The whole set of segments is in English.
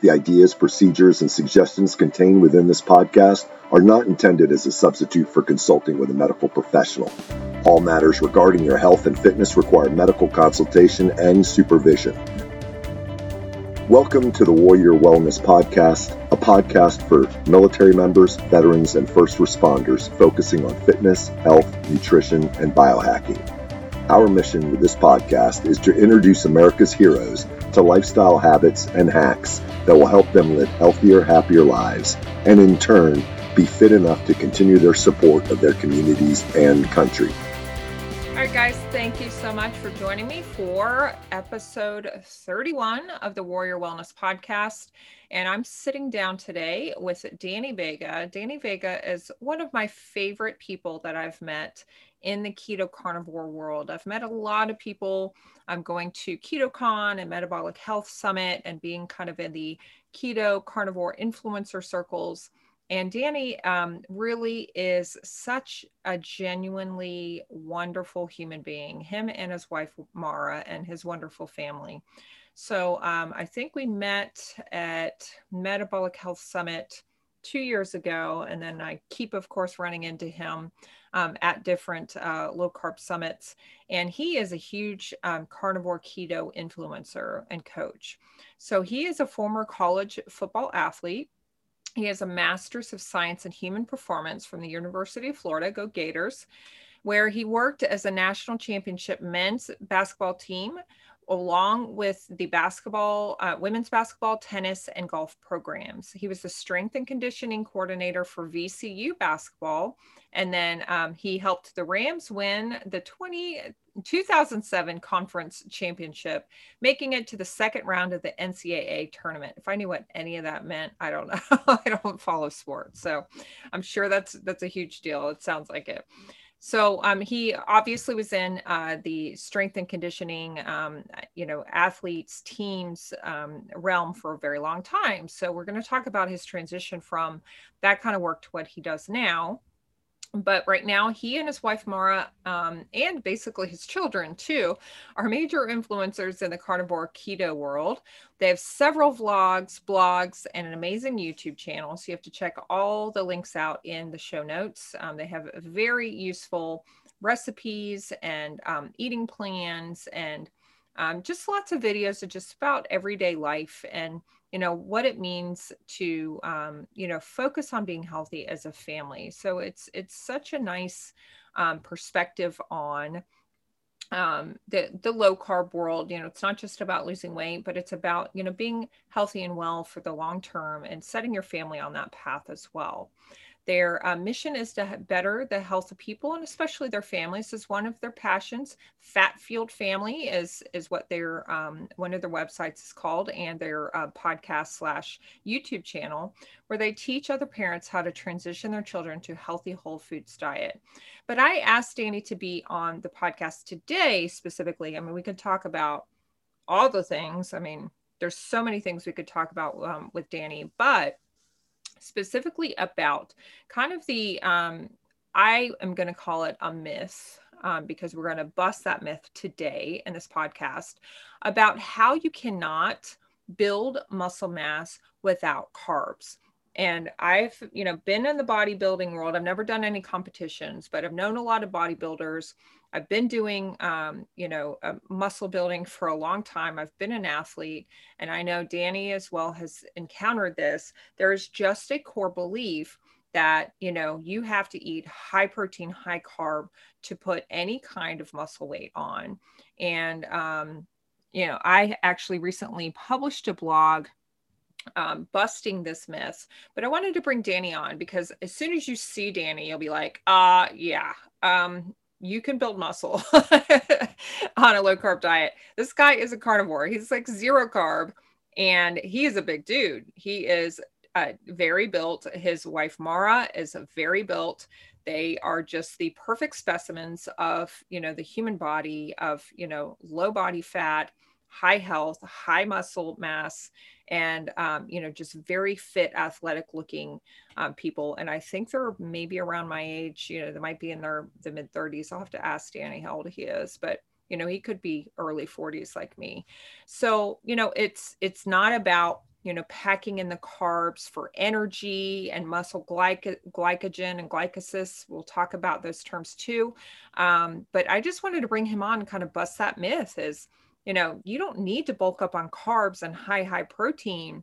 The ideas, procedures, and suggestions contained within this podcast are not intended as a substitute for consulting with a medical professional. All matters regarding your health and fitness require medical consultation and supervision. Welcome to the Warrior Wellness Podcast, a podcast for military members, veterans, and first responders focusing on fitness, health, nutrition, and biohacking. Our mission with this podcast is to introduce America's heroes to lifestyle habits and hacks that will help them live healthier, happier lives, and in turn, be fit enough to continue their support of their communities and country. All right, guys, thank you so much for joining me for episode 31 of the Warrior Wellness Podcast. And I'm sitting down today with Danny Vega. Danny Vega is one of my favorite people that I've met in the keto carnivore world. I've met a lot of people. I'm going to KetoCon and Metabolic Health Summit and being kind of in the keto carnivore influencer circles. And Danny um, really is such a genuinely wonderful human being, him and his wife, Maura, and his wonderful family. So um, I think we met at Metabolic Health Summit two years ago. And then I keep, of course, running into him um, at different uh, low carb summits. And he is a huge um, carnivore keto influencer and coach. So he is a former college football athlete. He has a master's of science and human performance from the University of Florida, go Gators, where he worked as a national championship men's basketball team along with the basketball, uh, women's basketball, tennis, and golf programs. He was the strength and conditioning coordinator for VCU basketball. And then um, he helped the Rams win the 20, 2007 conference championship, making it to the second round of the NCAA tournament. If I knew what any of that meant, I don't know. I don't follow sports. So I'm sure that's that's a huge deal. It sounds like it. So um, he obviously was in uh, the strength and conditioning, um, you know, athletes, teams um, realm for a very long time. So we're going to talk about his transition from that kind of work to what he does now but right now he and his wife Maura um, and basically his children too are major influencers in the carnivore keto world. They have several vlogs blogs and an amazing youtube channel. So you have to check all the links out in the show notes. Um, they have very useful recipes and um, eating plans and um, just lots of videos of just about everyday life. And you know what it means to um, you know focus on being healthy as a family. So it's it's such a nice um, perspective on um, the the low carb world. You know it's not just about losing weight but it's about you know being healthy and well for the long term and setting your family on that path as well their uh, mission is to better the health of people and especially their families is one of their passions. Fat Fueled Family is is what their um, one of their websites is called, and their uh, podcast slash YouTube channel, where they teach other parents how to transition their children to healthy whole foods diet. But I asked Danny to be on the podcast today specifically. I mean, we could talk about all the things. I mean, there's so many things we could talk about um, with Danny, but specifically about kind of the, um, I am going to call it a myth um, because we're going to bust that myth today in this podcast about how you cannot build muscle mass without carbs. And I've, you know, been in the bodybuilding world. I've never done any competitions, but I've known a lot of bodybuilders I've been doing, um, you know, uh, muscle building for a long time. I've been an athlete, and I know Danny as well has encountered this. There's just a core belief that you know you have to eat high protein high carb to put any kind of muscle weight on and um, you know i actually recently published a blog um, busting this myth but i wanted to bring danny on because as soon as you see danny you'll be like uh yeah um, you can build muscle on a low carb diet. This guy is a carnivore. He's like zero carb and he is a big dude. He is uh, very built. His wife Maura is very built. They are just the perfect specimens of, you know, the human body of, you know, low body fat, high health, high muscle mass, and um, you know just very fit athletic looking um, people and i think they're maybe around my age you know they might be in their the mid 30s i'll have to ask danny how old he is but you know he could be early 40s like me so you know it's it's not about you know, packing in the carbs for energy and muscle glyc- glycogen and glycolysis. We'll talk about those terms too. Um, but I just wanted to bring him on kind of bust that myth is, you know, you don't need to bulk up on carbs and high, high protein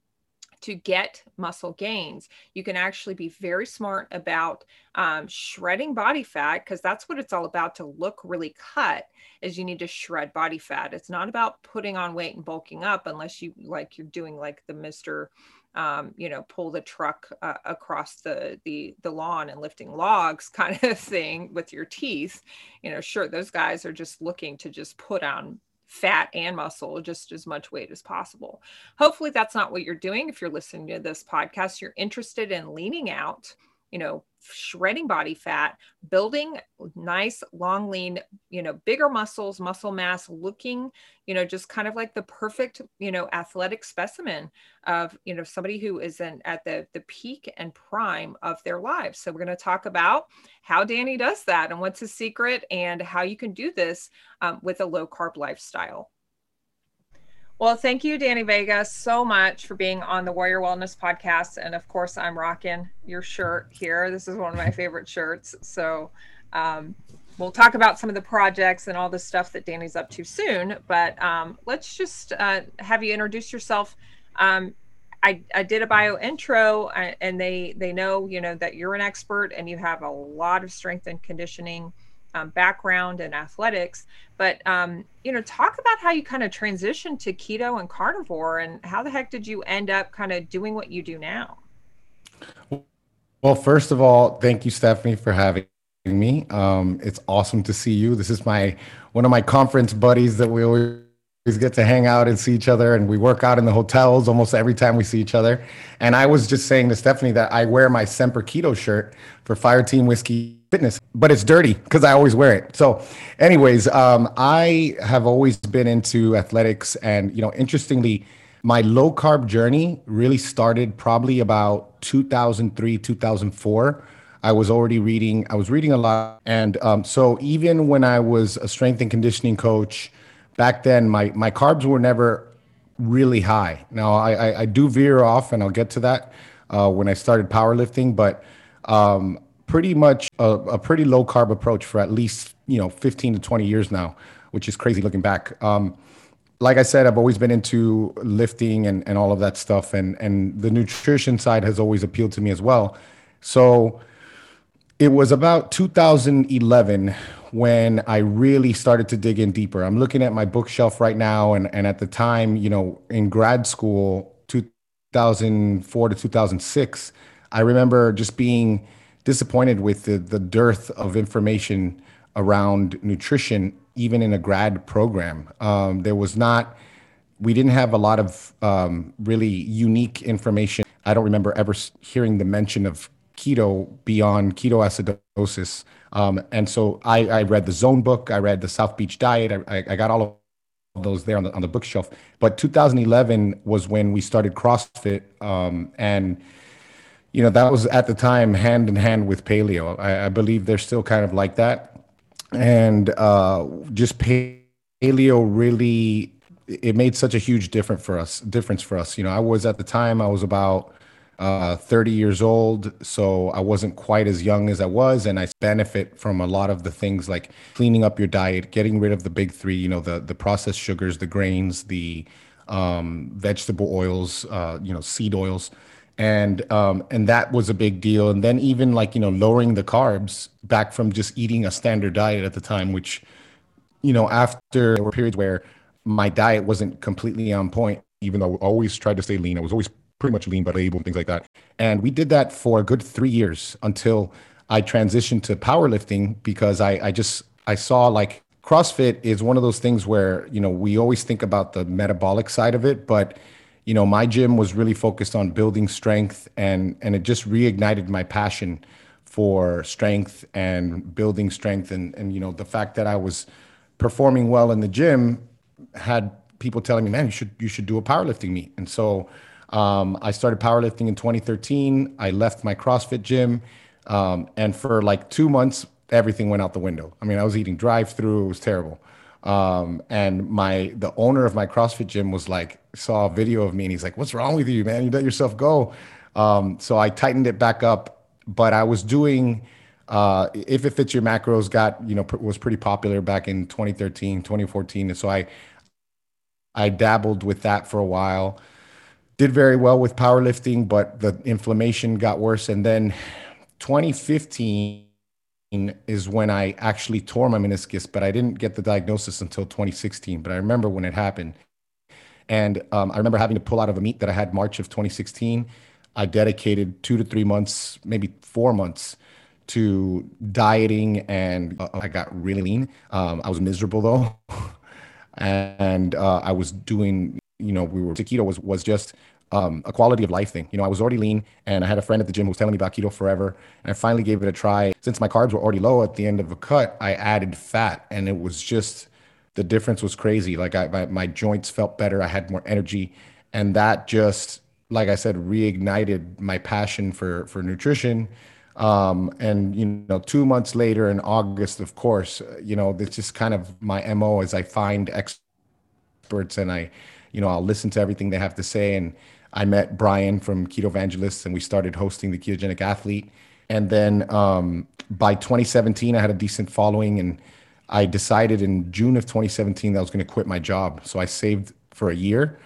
to get muscle gains. You can actually be very smart about um, shredding body fat because that's what it's all about to look really cut is you need to shred body fat. It's not about putting on weight and bulking up unless you like you're doing like the Mr. Um, you know, pull the truck uh, across the, the the lawn and lifting logs kind of thing with your teeth. You know, sure, those guys are just looking to just put on fat and muscle, just as much weight as possible. Hopefully, that's not what you're doing. If you're listening to this podcast, you're interested in leaning out, you know, shredding body fat, building nice, long, lean, you know, bigger muscles, muscle mass, looking, you know, just kind of like the perfect, you know, athletic specimen of, you know, somebody who is in, at the, the peak and prime of their lives. So we're going to talk about how Danny does that and what's his secret and how you can do this um, with a low carb lifestyle. Well, thank you, Danny Vega, so much for being on the Warrior Wellness podcast. And of course, I'm rocking your shirt here. This is one of my favorite shirts. So um, we'll talk about some of the projects and all the stuff that Danny's up to soon. But um, let's just uh, have you introduce yourself. Um, I, I did a bio intro uh, and they they know you know that you're an expert and you have a lot of strength and conditioning um, background and athletics, but um, you know, talk about how you kind of transitioned to keto and carnivore, and how the heck did you end up kind of doing what you do now? Well, first of all, thank you, Stephanie, for having me. Um, it's awesome to see you. This is my one of my conference buddies that we always get to hang out and see each other, and we work out in the hotels almost every time we see each other. And I was just saying to Stephanie that I wear my Semper Keto shirt for Fire Team Whiskey fitness, but it's dirty because I always wear it. So, anyways, um, I have always been into athletics, and you know, interestingly, my low carb journey really started probably about 2003, 2004. I was already reading. I was reading a lot, and um, so even when I was a strength and conditioning coach back then, my my carbs were never really high. Now I, I, I do veer off, and I'll get to that uh, when I started powerlifting, but um, pretty much a, a, pretty low carb approach for at least you know 15 to 20 years now, which is crazy looking back. Um, like I said, I've always been into lifting and, and all of that stuff, and and the nutrition side has always appealed to me as well. So it was about 2011 when I really started to dig in deeper. I'm looking at my bookshelf right now, and and at the time, you know, in grad school, 2004 to 2006, I remember just being disappointed with the, the dearth of information around nutrition, even in a grad program. Um, there was not, we didn't have a lot of um, really unique information. I don't remember ever hearing the mention of keto beyond ketoacidosis. Um, and so I, I, read the Zone book, I read the South Beach Diet, I, I got all of those there on the, on the bookshelf. But 2011 was when we started CrossFit. Um, and you know, that was at the time hand in hand with paleo. I, I believe they're still kind of like that. And uh, just paleo really, it made such a huge difference for us. Difference for us. You know, I was at the time I was about uh, 30 years old, so I wasn't quite as young as I was, and I benefit from a lot of the things like cleaning up your diet, getting rid of the big three. You know, the the processed sugars, the grains, the um, vegetable oils, uh, you know, seed oils and um, and that was a big deal. And then even like you know lowering the carbs back from just eating a standard diet at the time, which you know after there were periods where my diet wasn't completely on point, even though I always tried to stay lean. I was always pretty much lean but able and things like that. And we did that for a good three years until I transitioned to powerlifting because I I just I saw like CrossFit is one of those things where you know we always think about the metabolic side of it, but you know, my gym was really focused on building strength and and it just reignited my passion for strength and building strength and and you know, the fact that I was performing well in the gym had people telling me, "Man, you should you should do a powerlifting meet." And so um, I started powerlifting in 2013. I left my CrossFit gym, um, and for like two months, everything went out the window. I mean, I was eating drive-through; it was terrible. Um, and my the owner of my CrossFit gym was like saw a video of me and he's like, "What's wrong with you, man? You let yourself go." Um, so I tightened it back up, but I was doing uh, if it fits your macros got you know was pretty popular back in 2013 2014 and so i i dabbled with that for a while did very well with powerlifting but the inflammation got worse and then 2015 is when i actually tore my meniscus but i didn't get the diagnosis until 2016 but i remember when it happened and um, i remember having to pull out of a meet that i had march of 2016 i dedicated two to three months maybe four months to dieting and uh, I got really lean. Um, I was miserable though. and uh, I was doing, you know, we were, keto was, was just um, a quality of life thing. You know, I was already lean and I had a friend at the gym who was telling me about keto forever. And I finally gave it a try. Since my carbs were already low at the end of a cut, I added fat and it was just, the difference was crazy. Like I, my, my joints felt better. I had more energy and that just, like I said, reignited my passion for, for nutrition um, and you know, two months later in August, of course, you know, this just kind of my mo as I find experts and I, you know, I'll listen to everything they have to say. And I met Brian from Keto Evangelists, and we started hosting the Ketogenic Athlete. And then um, by 2017, I had a decent following, and I decided in June of 2017 that I was going to quit my job. So I saved for a year,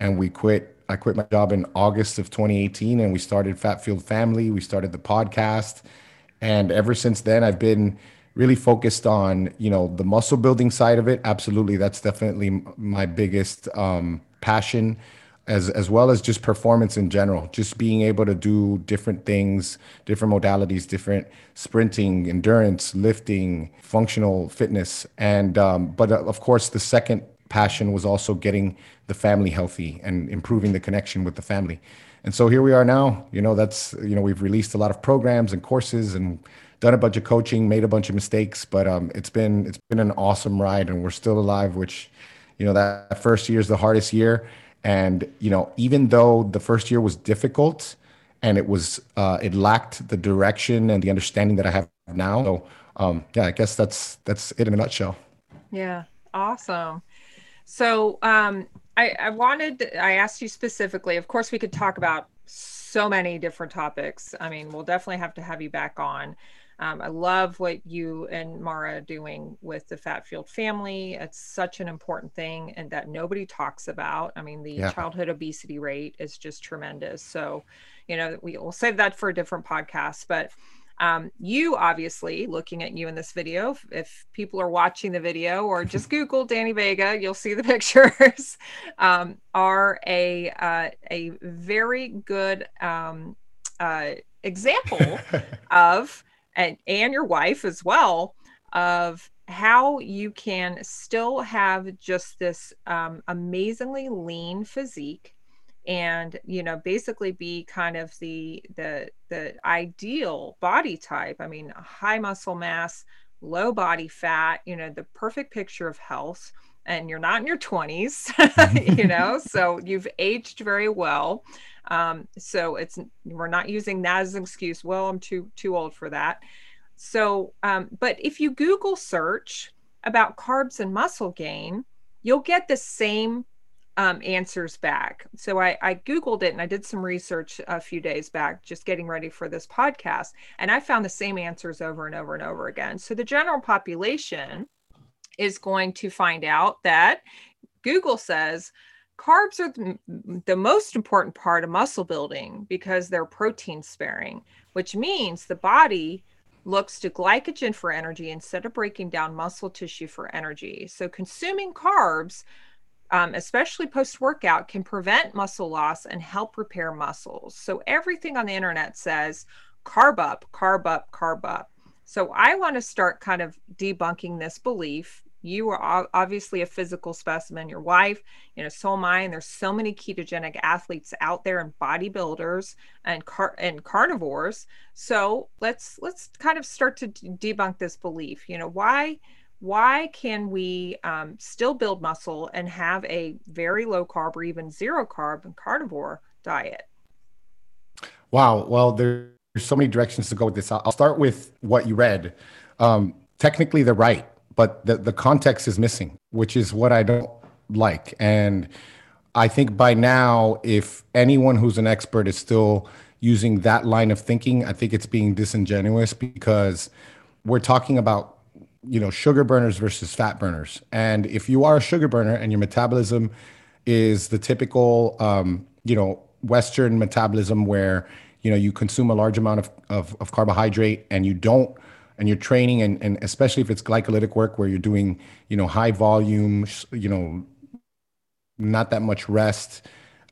and we quit I quit my job in August of 2018 and we started Fat Fueled Family. We started the podcast. And ever since then, I've been really focused on, you know, the muscle building side of it. Absolutely. That's definitely my biggest um, passion as, as well as just performance in general, just being able to do different things, different modalities, different sprinting, endurance, lifting, functional fitness. And, um, but uh, of course, the second passion was also getting the family healthy and improving the connection with the family. And so here we are now. You know, that's you know we've released a lot of programs and courses and done a bunch of coaching, made a bunch of mistakes, but um, it's been it's been an awesome ride, and we're still alive. Which, you know, that first year is the hardest year, and you know, even though the first year was difficult and it was uh, it lacked the direction and the understanding that I have now. So um, yeah, I guess that's that's it in a nutshell. Yeah, awesome. So um, I, I wanted, I asked you specifically, of course, we could talk about so many different topics. I mean, we'll definitely have to have you back on. Um, I love what you and Maura are doing with the Fat Fueled family. It's such an important thing and that nobody talks about. I mean, the yeah. childhood obesity rate is just tremendous. So, you know, we will save that for a different podcast. But um, you obviously looking at you in this video, if, if, people are watching the video or just Google Danny Vega, you'll see the pictures, um, are a, uh, a very good um, uh, example of, and, and your wife as well, of how you can still have just this um, amazingly lean physique and you know basically be kind of the the the ideal body type. I mean high muscle mass low body fat you know the perfect picture of health. And you're not in your 20s you know so you've aged very well um, so it's we're not using that as an excuse well i'm too too old for that so um, but if you google search about carbs and muscle gain you'll get the same um, answers back. So I, I Googled it and I did some research a few days back, just getting ready for this podcast. And I found the same answers over and over and over again. So the general population is going to find out that Google says carbs are the, the most important part of muscle building because they're protein sparing, which means the body looks to glycogen for energy instead of breaking down muscle tissue for energy. So consuming carbs um, especially post workout, can prevent muscle loss and help repair muscles. So everything on the internet says carb up, carb up, carb up. So I want to start kind of debunking this belief. You are obviously a physical specimen, your wife, you know, so am I. And there's so many ketogenic athletes out there and bodybuilders and car- and carnivores. So let's let's kind of start to debunk this belief. You know, why why can we um, still build muscle and have a very low carb or even zero carb and carnivore diet? Wow. Well, there's so many directions to go with this. I'll start with what you read. Um, technically, they're right. But the, the context is missing, which is what I don't like. And I think by now, if anyone who's an expert is still using that line of thinking, I think it's being disingenuous because we're talking about you know sugar burners versus fat burners and if you are a sugar burner and your metabolism is the typical um, you know western metabolism where you know you consume a large amount of, of, of carbohydrate and you don't and you're training and, and especially if it's glycolytic work where you're doing you know high volume you know not that much rest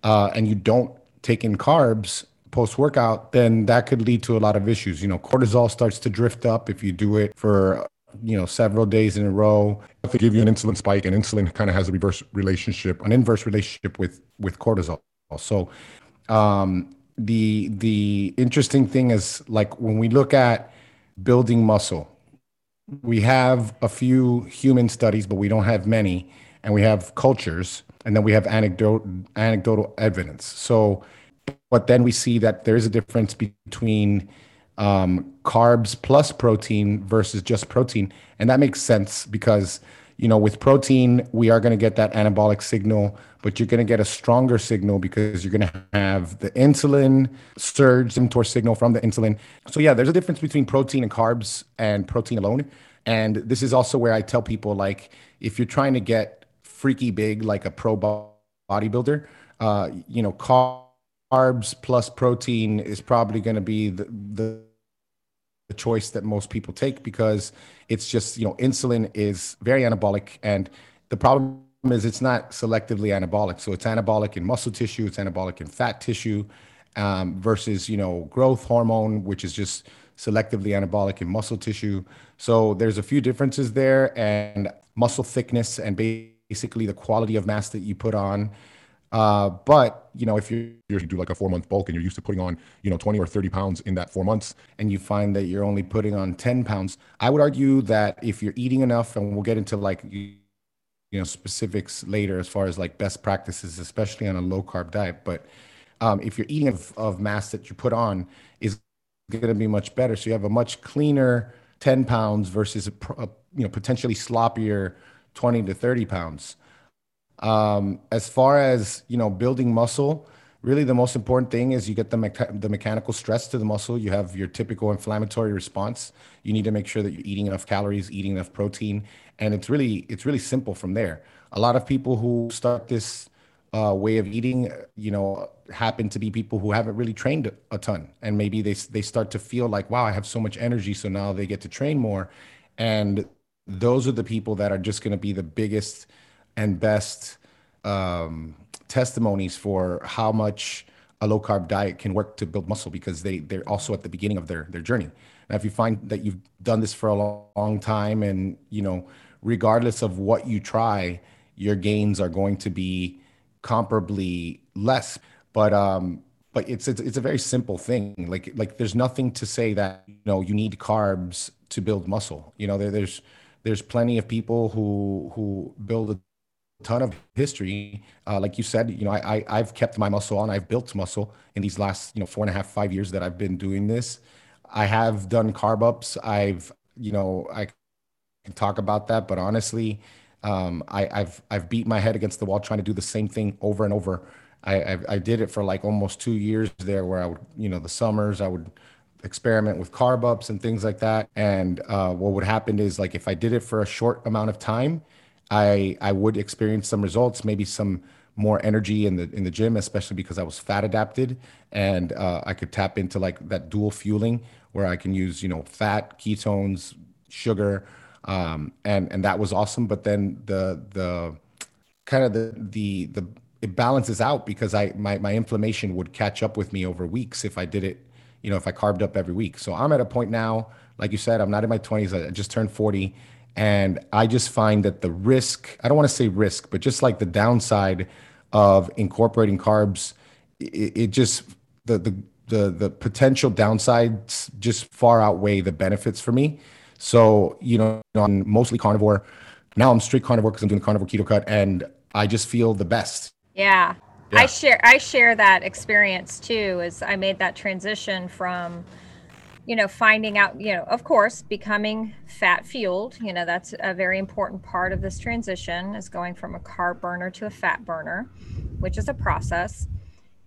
uh, and you don't take in carbs post workout then that could lead to a lot of issues. You know cortisol starts to drift up if you do it for you know several days in a row. If they give you an insulin spike and insulin kind of has a reverse relationship an inverse relationship with with cortisol. So um the the interesting thing is like when we look at building muscle. We have a few human studies but we don't have many and we have cultures and then we have anecdote anecdotal evidence. So but then we see that there is a difference between um, carbs plus protein versus just protein and that makes sense because you know, with protein, we are going to get that anabolic signal, but you're going to get a stronger signal because you're going to have the insulin surge, mTOR signal from the insulin. So, yeah, there's a difference between protein and carbs and protein alone. And this is also where I tell people like, if you're trying to get freaky big, like a pro bodybuilder, uh, you know, carbs plus protein is probably going to be the, the the choice that most people take because it's just you know insulin is very anabolic and the problem is it's not selectively anabolic. So it's anabolic in muscle tissue it's anabolic in fat tissue um, versus you know growth hormone which is just selectively anabolic in muscle tissue. So there's a few differences there and muscle thickness and basically the quality of mass that you put on. Uh, but you know, if you you do like a four month bulk and you're used to putting on you know 20 or 30 pounds in that four months, and you find that you're only putting on 10 pounds, I would argue that if you're eating enough, and we'll get into like you know specifics later as far as like best practices, especially on a low carb diet, but um, if you're eating of, of mass that you put on is going to be much better. So you have a much cleaner 10 pounds versus a, a you know potentially sloppier 20 to 30 pounds. Um, as far as you know, building muscle, really the most important thing is you get the the mechanical stress to the muscle. You have your typical inflammatory response. You need to make sure that you're eating enough calories, eating enough protein, and it's really it's really simple from there. A lot of people who start this uh, way of eating, you know, happen to be people who haven't really trained a ton, and maybe they they start to feel like, wow, I have so much energy, so now they get to train more, and those are the people that are just going to be the biggest and best um, testimonies for how much a low carb diet can work to build muscle because they they're also at the beginning of their their journey. Now, if you find that you've done this for a long, long time, and you know, regardless of what you try, your gains are going to be comparably less. But um, but it's, it's it's a very simple thing. Like like there's nothing to say that you know you need carbs to build muscle. You know, there, there's there's plenty of people who who build a ton of history. Uh, like you said, you know, I, I have kept my muscle on. I've built muscle in these last you know four and a half five years that I've been doing this. I have done carb ups. I've you know I can talk about that, but honestly, um, I, I've I've beat my head against the wall trying to do the same thing over and over. I, I, I did it for like almost two years there, where I would you know the summers I would experiment with carb ups and things like that. And uh, what would happen is like if I did it for a short amount of time I I would experience some results, maybe some more energy in the in the gym, especially because I was fat adapted and uh, I could tap into like that dual fueling where I can use you know fat, ketones, sugar, um, and and that was awesome. But then the the kind of the the the it balances out because I my my inflammation would catch up with me over weeks if I did it, you know, if I carbed up every week. So I'm at a point now, like you said, I'm not in my 20s. I just turned 40 and I just find that the risk, I don't want to say risk, but just like the downside of incorporating carbs, it, it just, the, the, the, the potential downsides just far outweigh the benefits for me. So, you know, I'm mostly carnivore. Now I'm strict carnivore because I'm doing carnivore keto cut and I just feel the best. Yeah. yeah. I share I share that experience too as I made that transition from you know, finding out, you know, of course, becoming fat fueled, you know, that's a very important part of this transition is going from a carb burner to a fat burner, which is a process.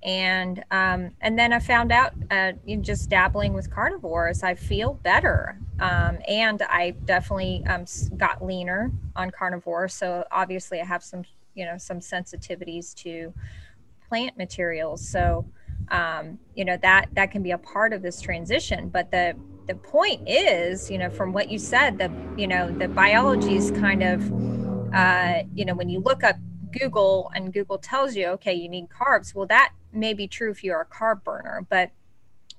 And um, and then I found out, uh, just dabbling with carnivores, I feel better, um, and I definitely um, got leaner on carnivore. So obviously, I have some, you know, some sensitivities to plant materials. So um, you know that that can be a part of this transition but the the point is you know from what you said the you know the biology is kind of uh, you know when you look up google and google tells you okay you need carbs well that may be true if you're a carb burner but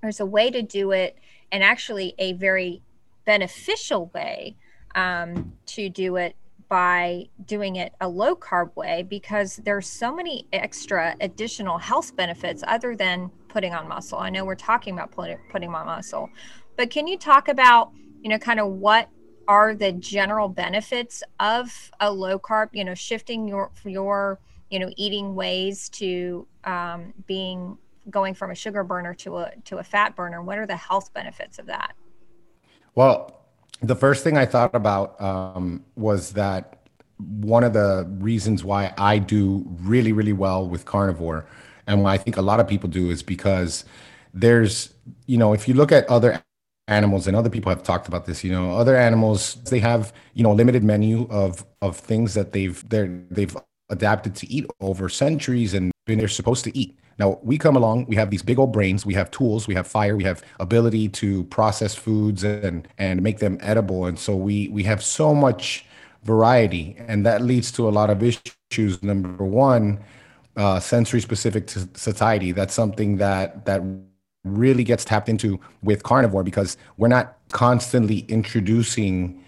there's a way to do it and actually a very beneficial way um, to do it by doing it a low carb way because there's so many extra additional health benefits other than putting on muscle. I know we're talking about putting on muscle, but can you talk about, you know, kind of what are the general benefits of a low carb, you know, shifting your, your, you know, eating ways to um, being going from a sugar burner to a, to a fat burner? What are the health benefits of that? Well, the first thing I thought about um, was that one of the reasons why I do really, really well with carnivore and why I think a lot of people do is because there's, you know, if you look at other animals and other people have talked about this, you know, other animals, they have, you know, a limited menu of, of things that they've, they're, they've adapted to eat over centuries and been they're supposed to eat. Now we come along, we have these big old brains, we have tools, we have fire, we have ability to process foods and and make them edible, and so we we have so much variety, and that leads to a lot of issues. Number one, uh, sensory specific to satiety. That's something that that really gets tapped into with carnivore because we're not constantly introducing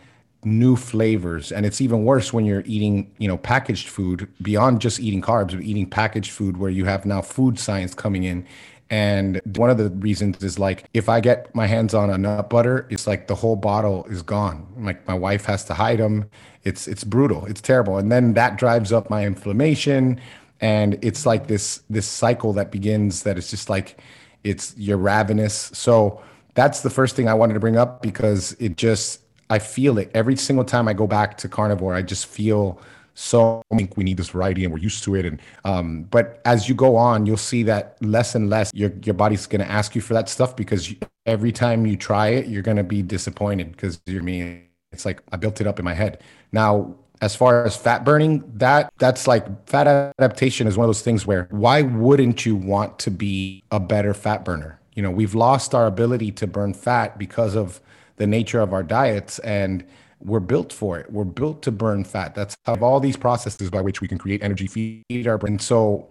new flavors. And it's even worse when you're eating you know packaged food beyond just eating carbs but eating packaged food where you have now food science coming in. And one of the reasons is like if i get my hands on a nut butter it's like the whole bottle is gone. Like my wife has to hide them it's it's brutal. It's terrible. And then that drives up my inflammation. And it's like this this cycle that begins that it's just like it's you're ravenous. So that's the first thing i wanted to bring up because it just I feel it every single time I go back to carnivore. I just feel so. I think we need this variety, and we're used to it. And um, but as you go on, you'll see that less and less your your body's going to ask you for that stuff because you, every time you try it, you're going to be disappointed because you're me. It's like I built it up in my head. Now, as far as fat burning, that that's like fat adaptation is one of those things where why wouldn't you want to be a better fat burner? You know, we've lost our ability to burn fat because of the nature of our diets and we're built for it. We're built to burn fat. That's how all these processes by which we can create energy, feed our brain. So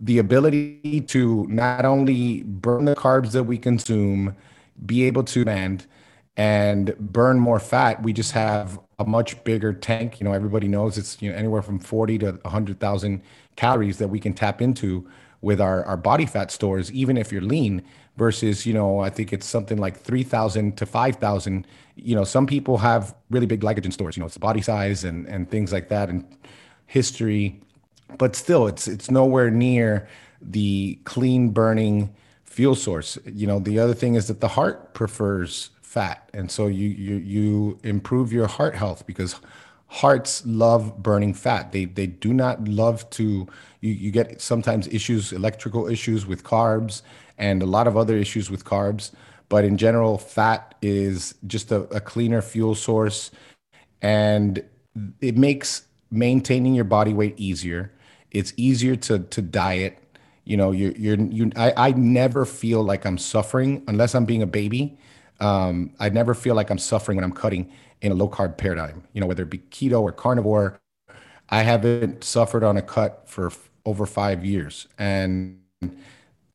the ability to not only burn the carbs that we consume, be able to demand and burn more fat, we just have a much bigger tank. You know, everybody knows it's you know anywhere from 40 to 100,000 calories that we can tap into with our, our body fat stores, even if you're lean versus you know i think it's something like 3000 to 5000 you know some people have really big glycogen stores you know it's body size and and things like that and history. But still it's it's nowhere near the clean burning fuel source. You know the other thing is that the heart prefers fat. And so you you you improve your heart health because hearts love burning fat they they do not love to you, you get sometimes issues electrical issues with carbs and a lot of other issues with carbs. But in general, fat is just a, a cleaner fuel source and it makes maintaining your body weight easier. It's easier to to diet. You know, you're you're you. I, I never feel like I'm suffering unless I'm being a baby. Um, I never feel like I'm suffering when I'm cutting in a low carb paradigm. You know, whether it be keto or carnivore. I haven't suffered on a cut for f- over five years, and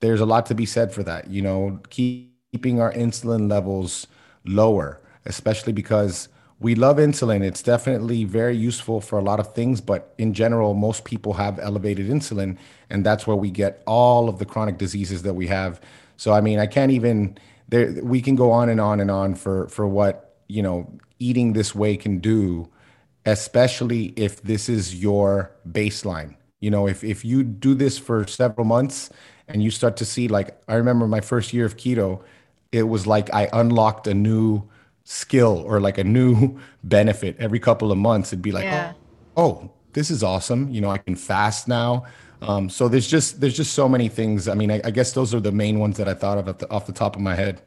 there's a lot to be said for that. You know, keeping our insulin levels lower, especially because we love insulin. It's definitely very useful for a lot of things, but in general, most people have elevated insulin, and that's where we get all of the chronic diseases that we have. So, I mean, I can't even. There, we can go on and on and on for for what you know eating this way can do, especially if this is your baseline. You know, if if you do this for several months and you start to see like I remember my first year of keto, it was like I unlocked a new skill or like a new benefit every couple of months. It'd be like, Yeah. oh, oh, this is awesome. You know, I can fast now. Um, so there's just there's just so many things. I mean, I, I guess those are the main ones that I thought of at the, off the top of my head.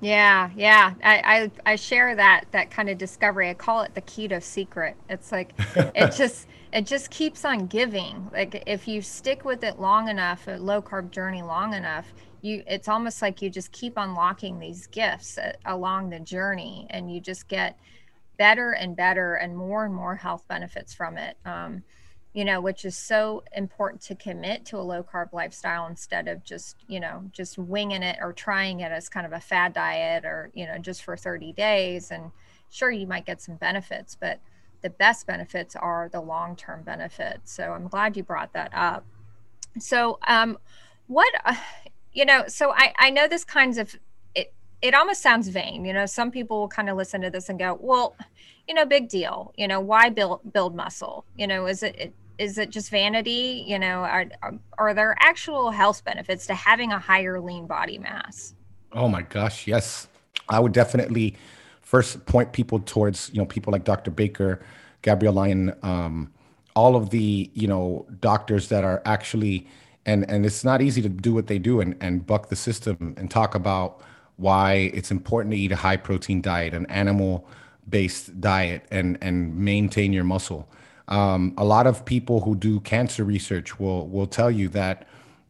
Yeah, yeah. I, I I share that that kind of discovery. I call it the keto secret. It's like it just it just keeps on giving. Like if you stick with it long enough, a low carb journey long enough, you it's almost like you just keep unlocking these gifts uh, along the journey, and you just get better and better and more and more health benefits from it. Um, you know, which is so important to commit to a low carb lifestyle instead of just, you know, just winging it or trying it as kind of a fad diet or, you know, just for 30 days. And sure, you might get some benefits, but the best benefits are the long term benefits. So I'm glad you brought that up. So, um, what, uh, you know, so I, I know this kinds of, it, it almost sounds vain. You know, some people will kind of listen to this and go, well, you know, big deal. You know, why build build muscle? You know, is it is it just vanity? You know, are are there actual health benefits to having a higher lean body mass? Oh my gosh, yes. I would definitely first point people towards, you know, people like Dr. Baker, Gabrielle Lyon, um, all of the, you know, doctors that are actually and and it's not easy to do what they do and, and buck the system and talk about why it's important to eat a high protein diet, an animal based diet and and maintain your muscle. Um, a lot of people who do cancer research will will tell you that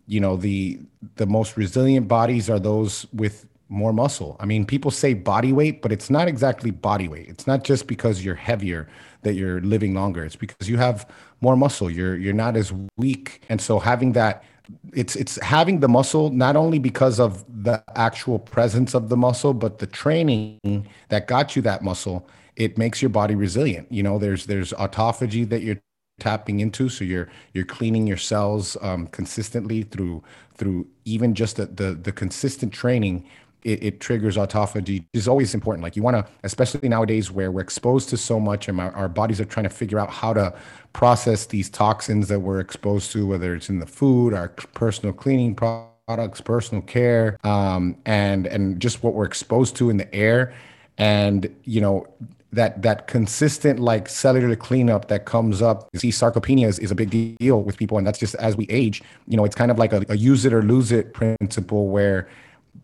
you know the the most resilient bodies are those with more muscle. I mean, people say body weight, but it's not exactly body weight. It's not just because you're heavier that you're living longer. It's because you have more muscle. You're you're not as weak, and so having that it's it's having the muscle not only because of the actual presence of the muscle but the training that got you that muscle it makes your body resilient. You know there's there's autophagy that you're tapping into. So you're you're cleaning your cells um, consistently through through even just the the, the consistent training. It, it, triggers autophagy is always important. Like you want to, especially nowadays where we're exposed to so much and our, our, bodies are trying to figure out how to process these toxins that we're exposed to, whether it's in the food, our personal cleaning products, personal care, um, and and just what we're exposed to in the air, and you know that that consistent like cellular cleanup that comes up. You see, sarcopenia is, is a big deal with people, and that's just as we age. You know, it's kind of like a, a use it or lose it principle where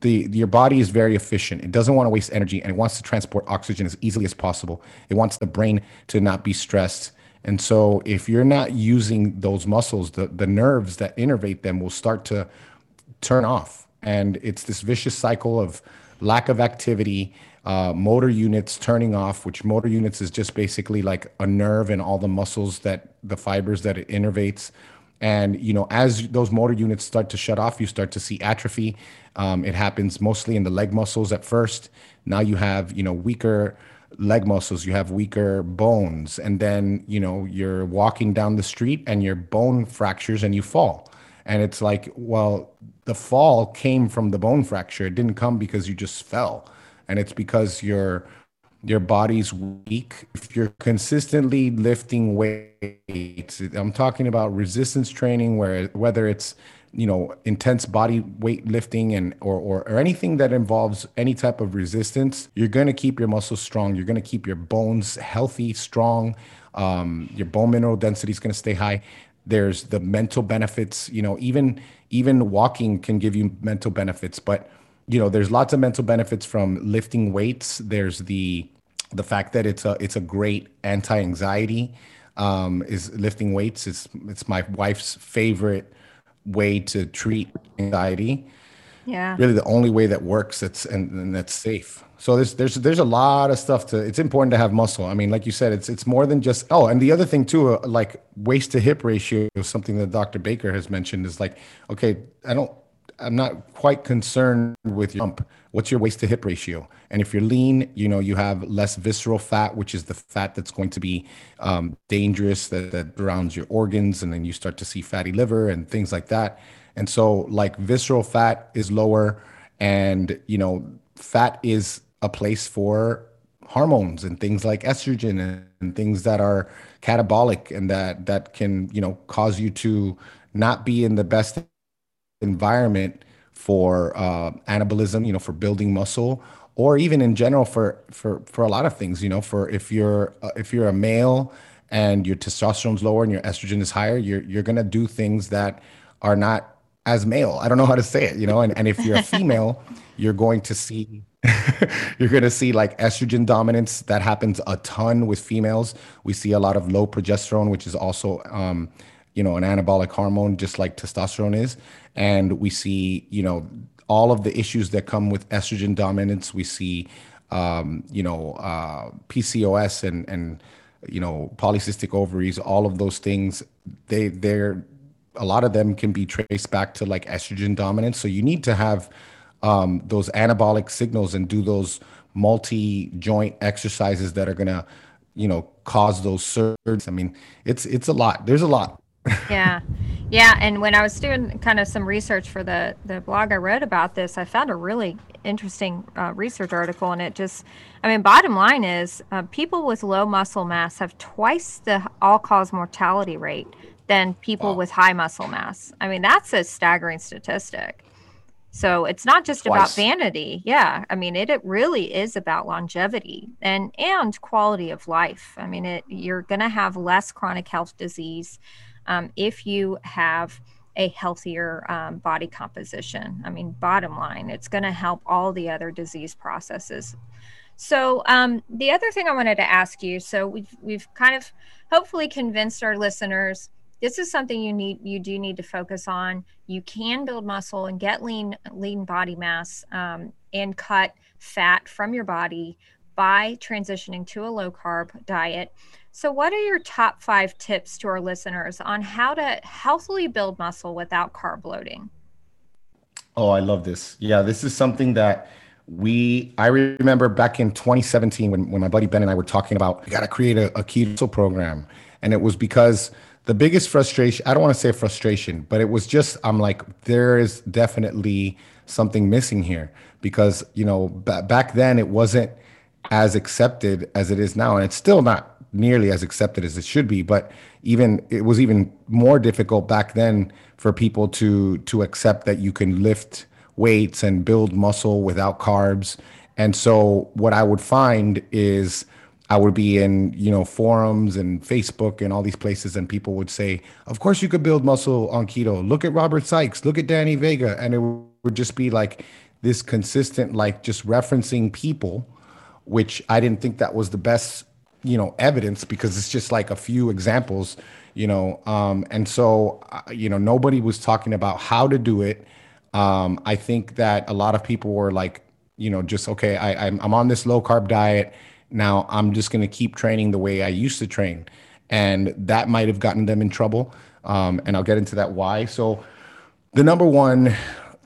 the your body is very efficient. It doesn't want to waste energy and it wants to transport oxygen as easily as possible. It wants the brain to not be stressed. And so if you're not using those muscles, the, the nerves that innervate them will start to turn off. And it's this vicious cycle of lack of activity, uh, motor units turning off, which motor units is just basically like a nerve and all the muscles that the fibers that it innervates and you know, as those motor units start to shut off, you start to see atrophy. Um, it happens mostly in the leg muscles at first. Now you have you know weaker leg muscles, you have weaker bones, and then you know you're walking down the street and your bone fractures and you fall. And it's like, well, the fall came from the bone fracture. It didn't come because you just fell. And it's because your your body's weak. If you're consistently lifting weights, I'm talking about resistance training, where whether it's you know intense body weight lifting and or, or or anything that involves any type of resistance, you're going to keep your muscles strong. You're going to keep your bones healthy, strong. Um, your bone mineral density is going to stay high. There's the mental benefits. You know, even even walking can give you mental benefits, but you know there's lots of mental benefits from lifting weights there's the the fact that it's a it's a great anti-anxiety um, is lifting weights. It's it's my wife's favorite way to treat anxiety. Yeah. Really, the only way that works that's and, and that's safe. So there's there's there's a lot of stuff to. It's important to have muscle. I mean, like you said, it's it's more than just. Oh, and the other thing too, uh, like waist to hip ratio, is something that Dr. Baker has mentioned is like, okay, I don't I'm not quite concerned with your. What's your waist to hip ratio? And if you're lean, you know, you have less visceral fat, which is the fat that's going to be um, dangerous that, that surrounds your organs. And then you start to see fatty liver and things like that. And so, like, visceral fat is lower. And, you know, fat is a place for hormones and things like estrogen and, and things that are catabolic and that that can you know cause you to not be in the best environment for uh, anabolism, you know, for building muscle, or even in general for for for a lot of things. You know, for if you're uh, if you're a male and your testosterone's lower and your estrogen is higher, you're you're gonna do things that are not as male. I don't know how to say it, you know. And and if you're a female, you're going to see you're going to see like estrogen dominance that happens a ton with females. We see a lot of low progesterone, which is also um, you know, an anabolic hormone, just like testosterone is. And we see, you know, all of the issues that come with estrogen dominance. We see, um, you know, uh, PCOS and and you know, polycystic ovaries. All of those things, they they're a lot of them can be traced back to like estrogen dominance. So you need to have um, those anabolic signals and do those multi joint exercises that are gonna, you know, cause those surges. I mean, it's it's a lot. There's a lot yeah yeah and when i was doing kind of some research for the the blog i wrote about this i found a really interesting uh, research article and it just i mean bottom line is uh, people with low muscle mass have twice the all-cause mortality rate than people wow. with high muscle mass i mean that's a staggering statistic so it's not just Twice. about vanity. Yeah. I mean, it, it really is about longevity and, and quality of life. I mean, it, you're going to have less chronic health disease um, if you have a healthier um, body composition. I mean, bottom line, it's going to help all the other disease processes. So um, the other thing I wanted to ask you, so we've we've kind of hopefully convinced our listeners this is something you need you do need to focus on. You can build muscle and get lean lean body mass um, and cut fat from your body by transitioning to a low carb diet. So, what are your top five tips to our listeners on how to healthily build muscle without carb loading? Oh, I love this. Yeah, this is something that we I remember back in 2017 when, when my buddy Ben and I were talking about we got to create a, a keto program. And it was because the biggest frustration, I don't want to say frustration, but it was just I'm like, there is definitely something missing here because, you know, b- back then it wasn't as accepted as it is now. And it's still not nearly as accepted as it should be. But even it was even more difficult back then for people to to accept that you can lift weights and build muscle without carbs. And so what I would find is I would be in, you know, forums and Facebook and all these places, and people would say, Of course you could build muscle on keto. Look at Robert Sikes, look at Danny Vega. And it would just be like this consistent, like just referencing people, which I didn't think that was the best you know evidence because it's just like a few examples you know um, and so uh, you know nobody was talking about how to do it um, i think that a lot of people were like you know just okay I, I'm, I'm on this low carb diet now i'm just going to keep training the way i used to train and that might have gotten them in trouble um, and i'll get into that why. So the number one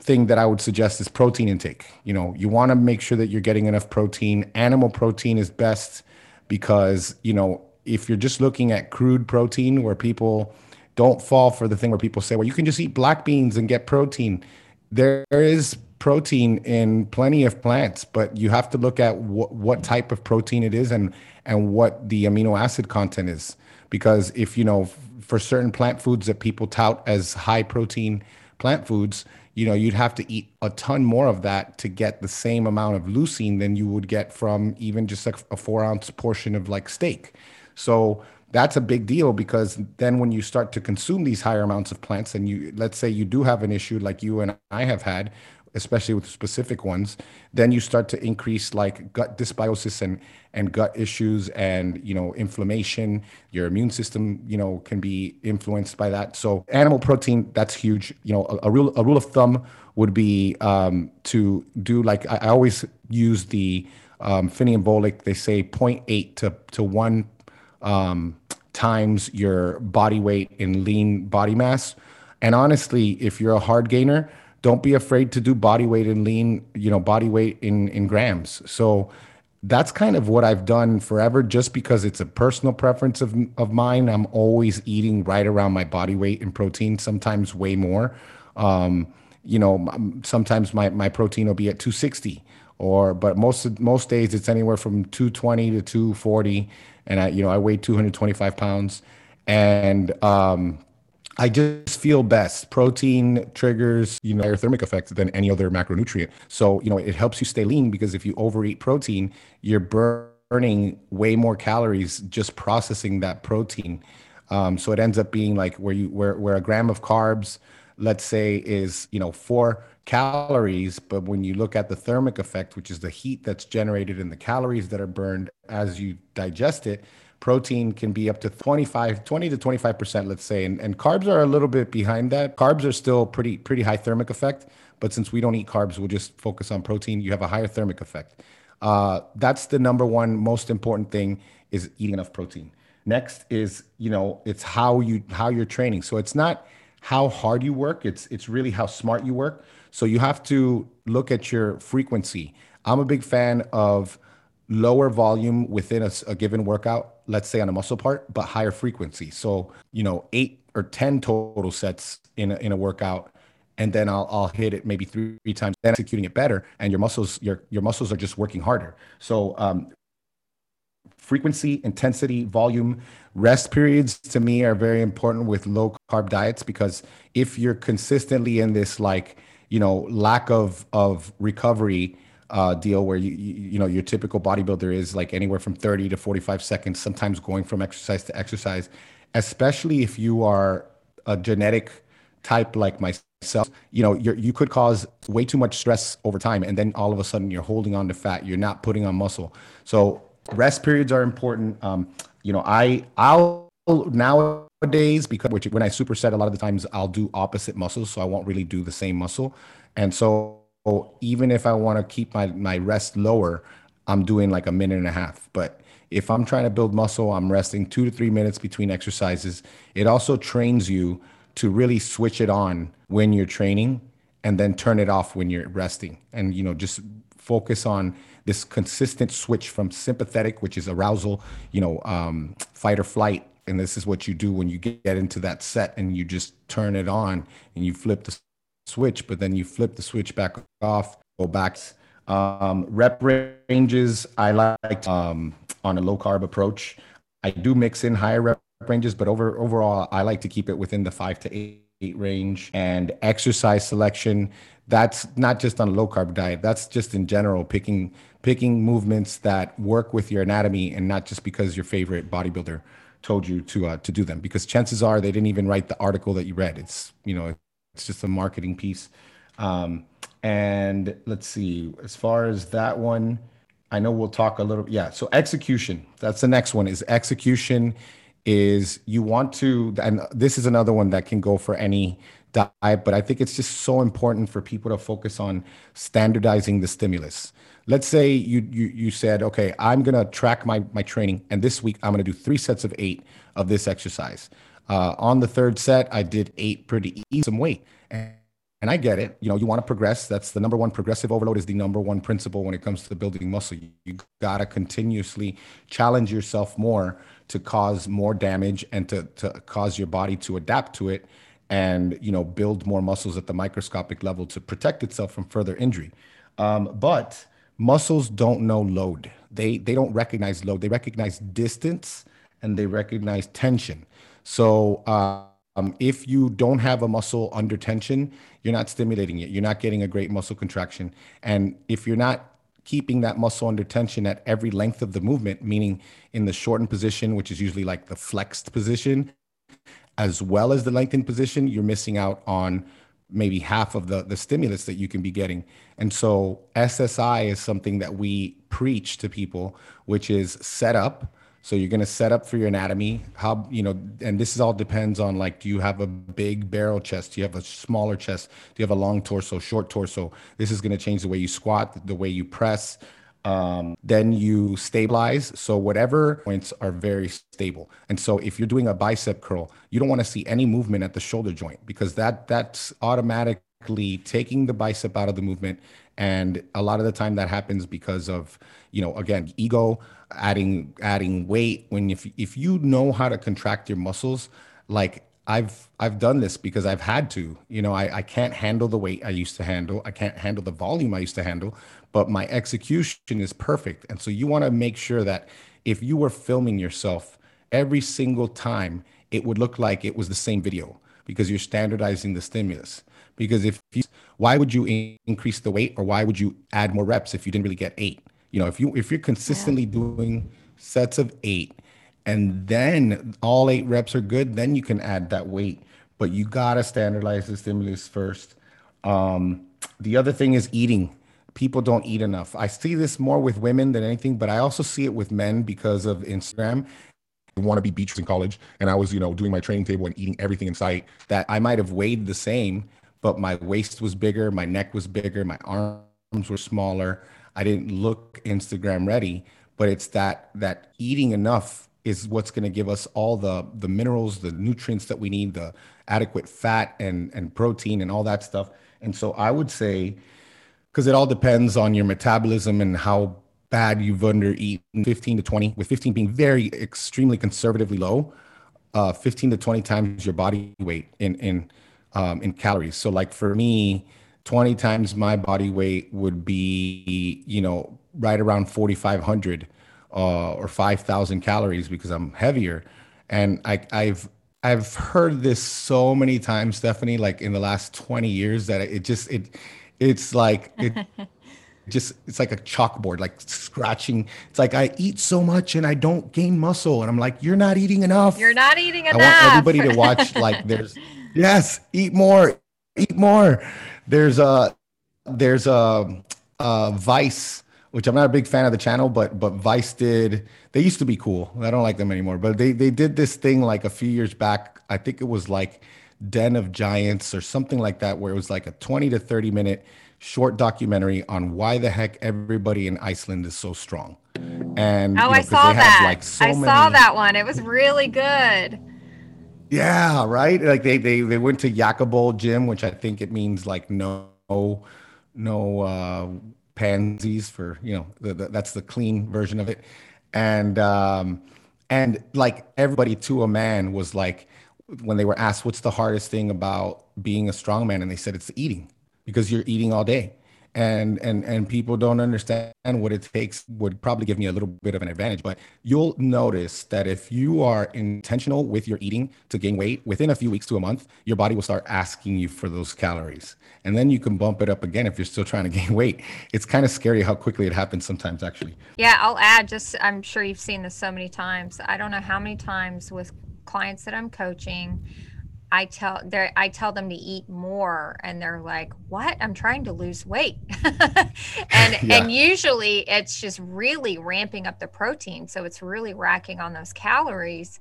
thing that i would suggest is protein intake. You know you want to make sure that you're getting enough protein. Animal protein is best because you know if you're just looking at crude protein where people don't fall for the thing where people say well you can just eat black beans and get protein. There is protein in plenty of plants but you have to look at wh- what type of protein it is and and what the amino acid content is because if you know for certain plant foods that people tout as high protein plant foods you know, you'd have to eat a ton more of that to get the same amount of leucine than you would get from even just like a four ounce portion of like steak. So that's a big deal because then when you start to consume these higher amounts of plants and you let's say you do have an issue like you and I have had especially with specific ones, then you start to increase like gut dysbiosis and and gut issues and you know inflammation. Your immune system, you know, can be influenced by that. So animal protein, that's huge. You know, a, a rule a rule of thumb would be um, to do like I, I always use the um, Volek. They say 0.8 to to one um, times your body weight in lean body mass. And honestly, if you're a hard gainer, don't be afraid to do body weight and lean, you know, body weight in in grams. So that's kind of what I've done forever just because it's a personal preference of of mine. I'm always eating right around my body weight in protein, sometimes way more. Um, you know, sometimes my my protein will be at 260 or but most most days it's anywhere from 220 to 240 and I you know I weigh 225 pounds and um I just feel best. Protein triggers, you know, higher thermic effect than any other macronutrient. So, you know, it helps you stay lean because if you overeat protein, you're burning way more calories just processing that protein. Um, so it ends up being like where you where where a gram of carbs, let's say, is you know four calories, but when you look at the thermic effect, which is the heat that's generated and the calories that are burned as you digest it, protein can be up to 25 20 to 25% let's say. And, and carbs are a little bit behind that. Carbs are still pretty pretty high thermic effect but since we don't eat carbs we'll just focus on protein. You have a higher thermic effect. Uh, that's the number one most important thing is eating enough protein. Next is you know it's how you how you're training. So it's not how hard you work it's it's really how smart you work. So you have to look at your frequency. I'm a big fan of lower volume within a, a, given workout, let's say on a muscle part, but higher frequency. So, you know, eight or 10 total sets in a, in a workout. And then I'll, I'll hit it maybe three, three times, then executing it better. And your muscles, your, your muscles are just working harder. So, um, frequency, intensity, volume, rest periods to me are very important with low carb diets because if you're consistently in this like, you know, lack of, of recovery, uh, deal where you, you, you know your typical bodybuilder is like anywhere from 30 to 45 seconds sometimes going from exercise to exercise especially if you are a genetic type like myself. You know you you could cause way too much stress over time and then all of a sudden you're holding on to fat you're not putting on muscle. So rest periods are important. Um, you know i i'll nowadays because when i superset a lot of the times i'll do opposite muscles so i won't really do the same muscle. And so even if I want to keep my, my rest lower, I'm doing like a minute and a half. But if I'm trying to build muscle, I'm resting two to three minutes between exercises. It also trains you to really switch it on when you're training and then turn it off when you're resting. And, you know, just focus on this consistent switch from sympathetic, which is arousal, you know, um, fight or flight. And this is what you do when you get into that set and you just turn it on and you flip the switch, but then you flip the switch back off, go back. Um, rep ranges, I like um, on a low carb approach. I do mix in higher rep ranges, but over overall, I like to keep it within the five to eight, eight range. And exercise selection, that's not just on a low carb diet. That's just in general picking picking movements that work with your anatomy, and not just because your favorite bodybuilder told you to uh, to do them. Because chances are they didn't even write the article that you read. It's you know it's just a marketing piece. Um, and let's see, as far as that one, I know we'll talk a little. Yeah. So execution. That's the next one. Is execution is you want to, and this is another one that can go for any diet, but I think it's just so important for people to focus on standardizing the stimulus. Let's say you you you said, okay, I'm gonna track my my training, and this week I'm gonna do three sets of eight of this exercise. Uh, on the third set, I did eight pretty easy, some weight. And, and I get it. You know, you want to progress. That's the number one. Progressive overload is the number one principle when it comes to building muscle. You, you got to continuously challenge yourself more to cause more damage and to, to cause your body to adapt to it and, you know, build more muscles at the microscopic level to protect itself from further injury. Um, but muscles don't know load. They, they don't recognize load. They recognize distance and they recognize tension. So um, if you don't have a muscle under tension, you're not stimulating it. You're not getting a great muscle contraction. And if you're not keeping that muscle under tension at every length of the movement, meaning in the shortened position, which is usually like the flexed position, as well as the lengthened position, you're missing out on maybe half of the, the stimulus that you can be getting. And so SSI is something that we preach to people, which is set up so you're going to set up for your anatomy. How, you know, and this is all depends on like, do you have a big barrel chest? Do you have a smaller chest? Do you have a long torso, short torso? This is going to change the way you squat, the way you press. Um, then you stabilize. So whatever points are very stable. And so if you're doing a bicep curl, you don't want to see any movement at the shoulder joint because that that's automatically taking the bicep out of the movement. And a lot of the time that happens because of, you know, again, ego, adding adding weight when if if you know how to contract your muscles like I've I've done this because I've had to. You know, I, I can't handle the weight I used to handle. I can't handle the volume I used to handle, but my execution is perfect. And so you want to make sure that if you were filming yourself every single time, it would look like it was the same video because you're standardizing the stimulus. Because if you, why would you increase the weight or why would you add more reps if you didn't really get eight? You know, if you if you're consistently yeah. doing sets of eight and then all eight reps are good, then you can add that weight. But you gotta standardize the stimulus first. Um, the other thing is eating. People don't eat enough. I see this more with women than anything, but I also see it with men because of Instagram want to be beaches in college and i was you know doing my training table and eating everything in sight that i might have weighed the same but my waist was bigger my neck was bigger my arms were smaller. I didn't look instagram ready but it's that that eating enough is what's going to give us all the the minerals the nutrients that we need the adequate fat and and protein and all that stuff. And so I would say, because it all depends on your metabolism and how bad you've under eaten 15 to 20, with 15 being very extremely conservatively low, uh, 15 to 20 times your body weight in in um, in calories. So like for me, 20 times my body weight would be, you know, right around 4,500 uh, or 5,000 calories because I'm heavier. And I, I've I've heard this so many times, Stephanie, like in the last 20 years that it just it it's like it just it's like a chalkboard, like scratching. It's like I eat so much and I don't gain muscle. And I'm like, you're not eating enough. You're not eating enough. I want everybody to watch like there's yes, eat more, eat more. There's a there's a, a vice which I'm not a big fan of the channel, but but Vice did. They used to be cool. I don't like them anymore, but they they did this thing like a few years back. I think it was like Den of Giants or something like that, where it was like a 20 to 30 minute short documentary on why the heck everybody in Iceland is so strong. And oh, you know, I saw that. Like so I many... saw that one. It was really good. Yeah, right. Like they they they went to Jakaból gym, which I think it means like no no uh pansies for you know the, the, that's the clean version of it. And um and like everybody to a man was like when they were asked what's the hardest thing about being a strong man and they said it's eating because you're eating all day and and and people don't understand what it takes would probably give me a little bit of an advantage but you'll notice that if you are intentional with your eating to gain weight within a few weeks to a month your body will start asking you for those calories. And then you can bump it up again if you're still trying to gain weight. It's kind of scary how quickly it happens sometimes actually. Yeah i'll add just i'm sure you've seen this so many times. I don't know how many times with clients that i'm coaching I tell they I tell them to eat more and they're like, "What? I'm trying to lose weight." and yeah. and usually it's just really ramping up the protein, so it's really racking on those calories.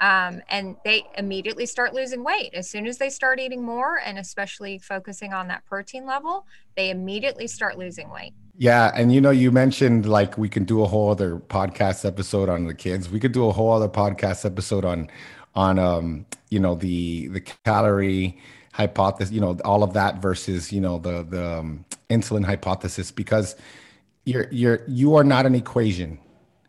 Um, and they immediately start losing weight as soon as they start eating more and especially focusing on that protein level they immediately start losing weight yeah and you know you mentioned like we can do a whole other podcast episode on the kids we could do a whole other podcast episode on on um, you know the the calorie hypothesis, you know all of that versus you know the the um, insulin hypothesis because you're you're you are not an equation.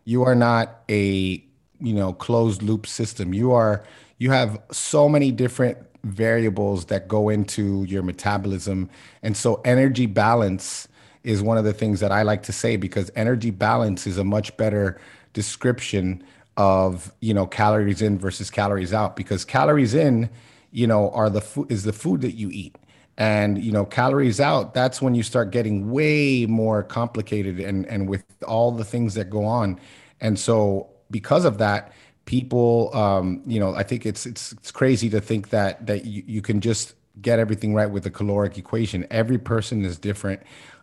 You are not a you know closed loop system. You are you have so many different variables that go into your metabolism and so energy balance is one of the things that I like to say because energy balance is a much better description of you know calories in versus calories out because calories in you know are the food is the food that you eat. And you know calories out that's when you start getting way more complicated and and with all the things that go on. And so because of that people um you know i think it's it's it's crazy to think that that you, you can just get everything right with the caloric equation. Every person is different.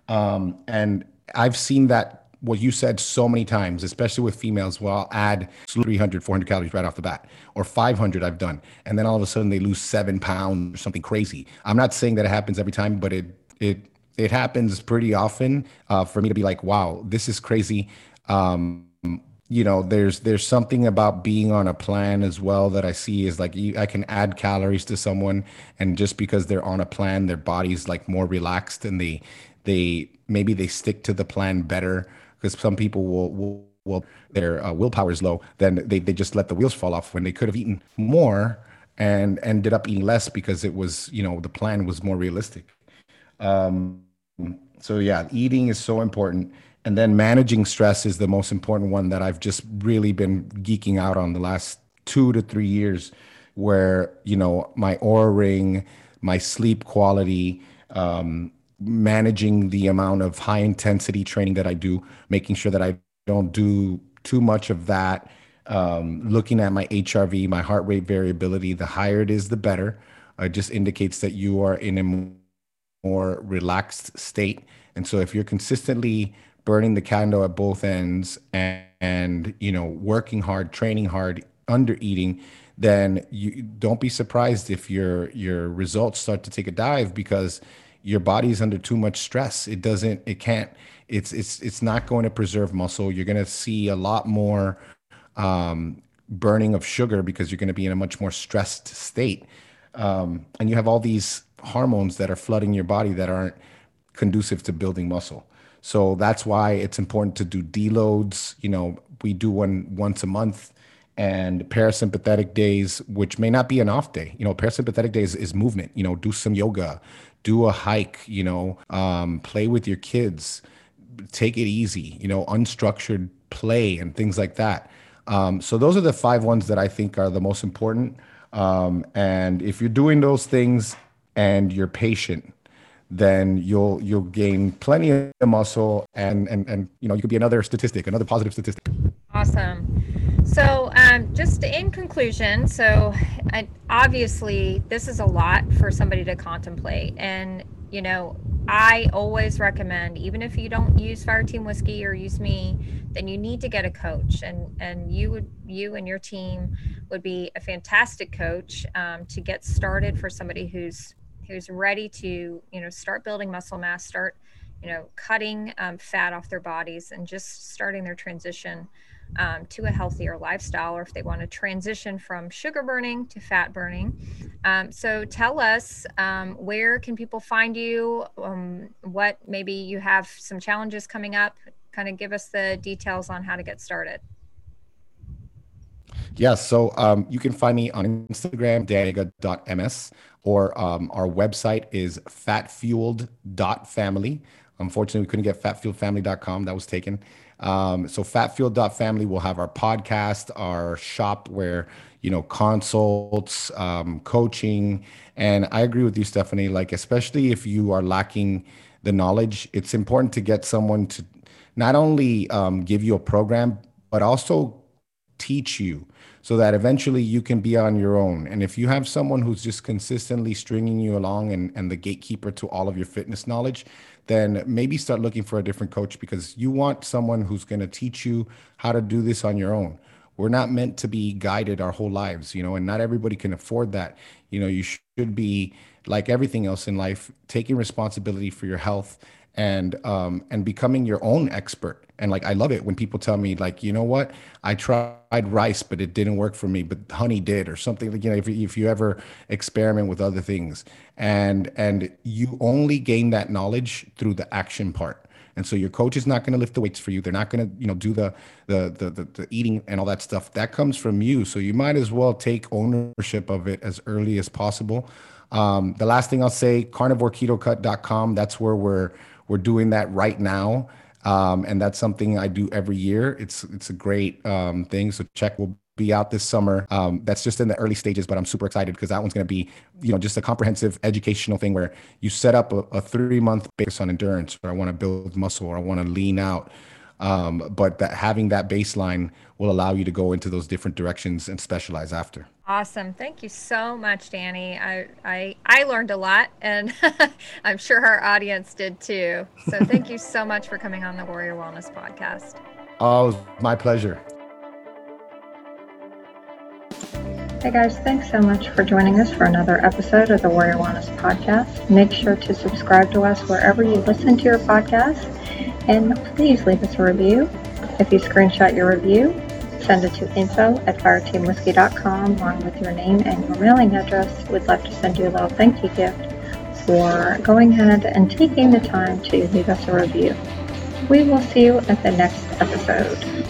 Um and i've seen that what you said so many times, especially with females, well, I'll add 300, 400 calories right off the bat, or 500 I've done. And then all of a sudden they lose seven pounds or something crazy. I'm not saying that it happens every time, but it, it, it happens pretty often uh, for me to be like, wow, this is crazy. Um, you know, there's there's something about being on a plan as well that I see is like you, I can add calories to someone, and just because they're on a plan, their body's like more relaxed and they they maybe they stick to the plan better because some people will, will, will their uh, willpower is low, then they, they just let the wheels fall off when they could have eaten more and ended up eating less because it was, you know, the plan was more realistic. Um, so yeah, eating is so important. And then managing stress is the most important one that I've just really been geeking out on the last two to three years where you know my Oura ring, my sleep quality, um, managing the amount of high intensity training that I do, making sure that I don't do too much of that. Um, looking at my HRV, my heart rate variability, the higher it is, the better. It just indicates that you are in a more relaxed state. And so if you're consistently burning the candle at both ends and, and you know working hard, training hard, under eating, then you don't be surprised if your your results start to take a dive because your body's under too much stress. It doesn't, it can't, it's it's it's not going to preserve muscle. You're going to see a lot more um, burning of sugar because you're going to be in a much more stressed state, um, and you have all these hormones that are flooding your body that aren't conducive to building muscle. So that's why it's important to do deloads. You know, we do one once a month and parasympathetic days, which may not be an off day. You know, parasympathetic days is movement. You know, do some yoga, do a hike. You know, um, play with your kids, take it easy. You know, unstructured play and things like that. Um, so those are the five ones that I think are the most important. Um, and if you're doing those things and you're patient, then you'll you'll gain plenty of muscle and and and you know you could be another statistic, another positive statistic. Awesome. So, um, just in conclusion, so I, obviously, this is a lot for somebody to contemplate. And, you know, I always recommend, even if you don't use Fire Team Whiskey or use me, then you need to get a coach. And, and you would, you and your team would be a fantastic coach um, to get started for somebody who's, who's ready to, you know, start building muscle mass, start, you know, cutting um, fat off their bodies and just starting their transition um, to a healthier lifestyle or if they want to transition from sugar burning to fat burning. Um, so tell us um, where can people find you? Um, what maybe you have some challenges coming up? Kind of give us the details on how to get started. Yeah, so um, you can find me on Instagram, dannyvega.ms, or um, our website is fatfueled.family. Unfortunately, we couldn't get fatfueledfamily.com. That was taken. Um, so fatfueled.family will have our podcast, our shop where, you know, consults, um, coaching. And I agree with you, Stephanie, like, especially if you are lacking the knowledge, it's important to get someone to not only um, give you a program, but also teach you so that eventually you can be on your own. And if you have someone who's just consistently stringing you along and, and the gatekeeper to all of your fitness knowledge, then maybe start looking for a different coach because you want someone who's going to teach you how to do this on your own. We're not meant to be guided our whole lives, you know, and not everybody can afford that. You know, you should be like everything else in life, taking responsibility for your health and um, and becoming your own expert. And like I love it when people tell me like, you know what, I tried rice, but it didn't work for me, but honey did, or something like you know, if, if you ever experiment with other things, and and you only gain that knowledge through the action part. And so your coach is not going to lift the weights for you. They're not going to, you know, do the, the the the the eating and all that stuff. That comes from you. So you might as well take ownership of it as early as possible. Um, the last thing I'll say, carnivoreketocut.com. That's where we're we're doing that right now. Um, and that's something I do every year. It's it's a great um, thing. So check will be out this summer. Um, that's just in the early stages, but I'm super excited because that one's going to be, you know, just a comprehensive educational thing where you set up a, a three month base on endurance, or I want to build muscle, or I want to lean out. Um, but that having that baseline will allow you to go into those different directions and specialize after. Awesome. Thank you so much, Danny. I I, I learned a lot and I'm sure our audience did too. So thank you so much for coming on the Warrior Wellness podcast. Oh, my pleasure. Hey guys, thanks so much for joining us for another episode of the Warrior Wellness Podcast. Make sure to subscribe to us wherever you listen to your podcast and please leave us a review. If you screenshot your review, send it to info at fireteamwhiskey.com along with your name and your mailing address. We'd love to send you a little thank you gift for going ahead and taking the time to leave us a review. We will see you at the next episode.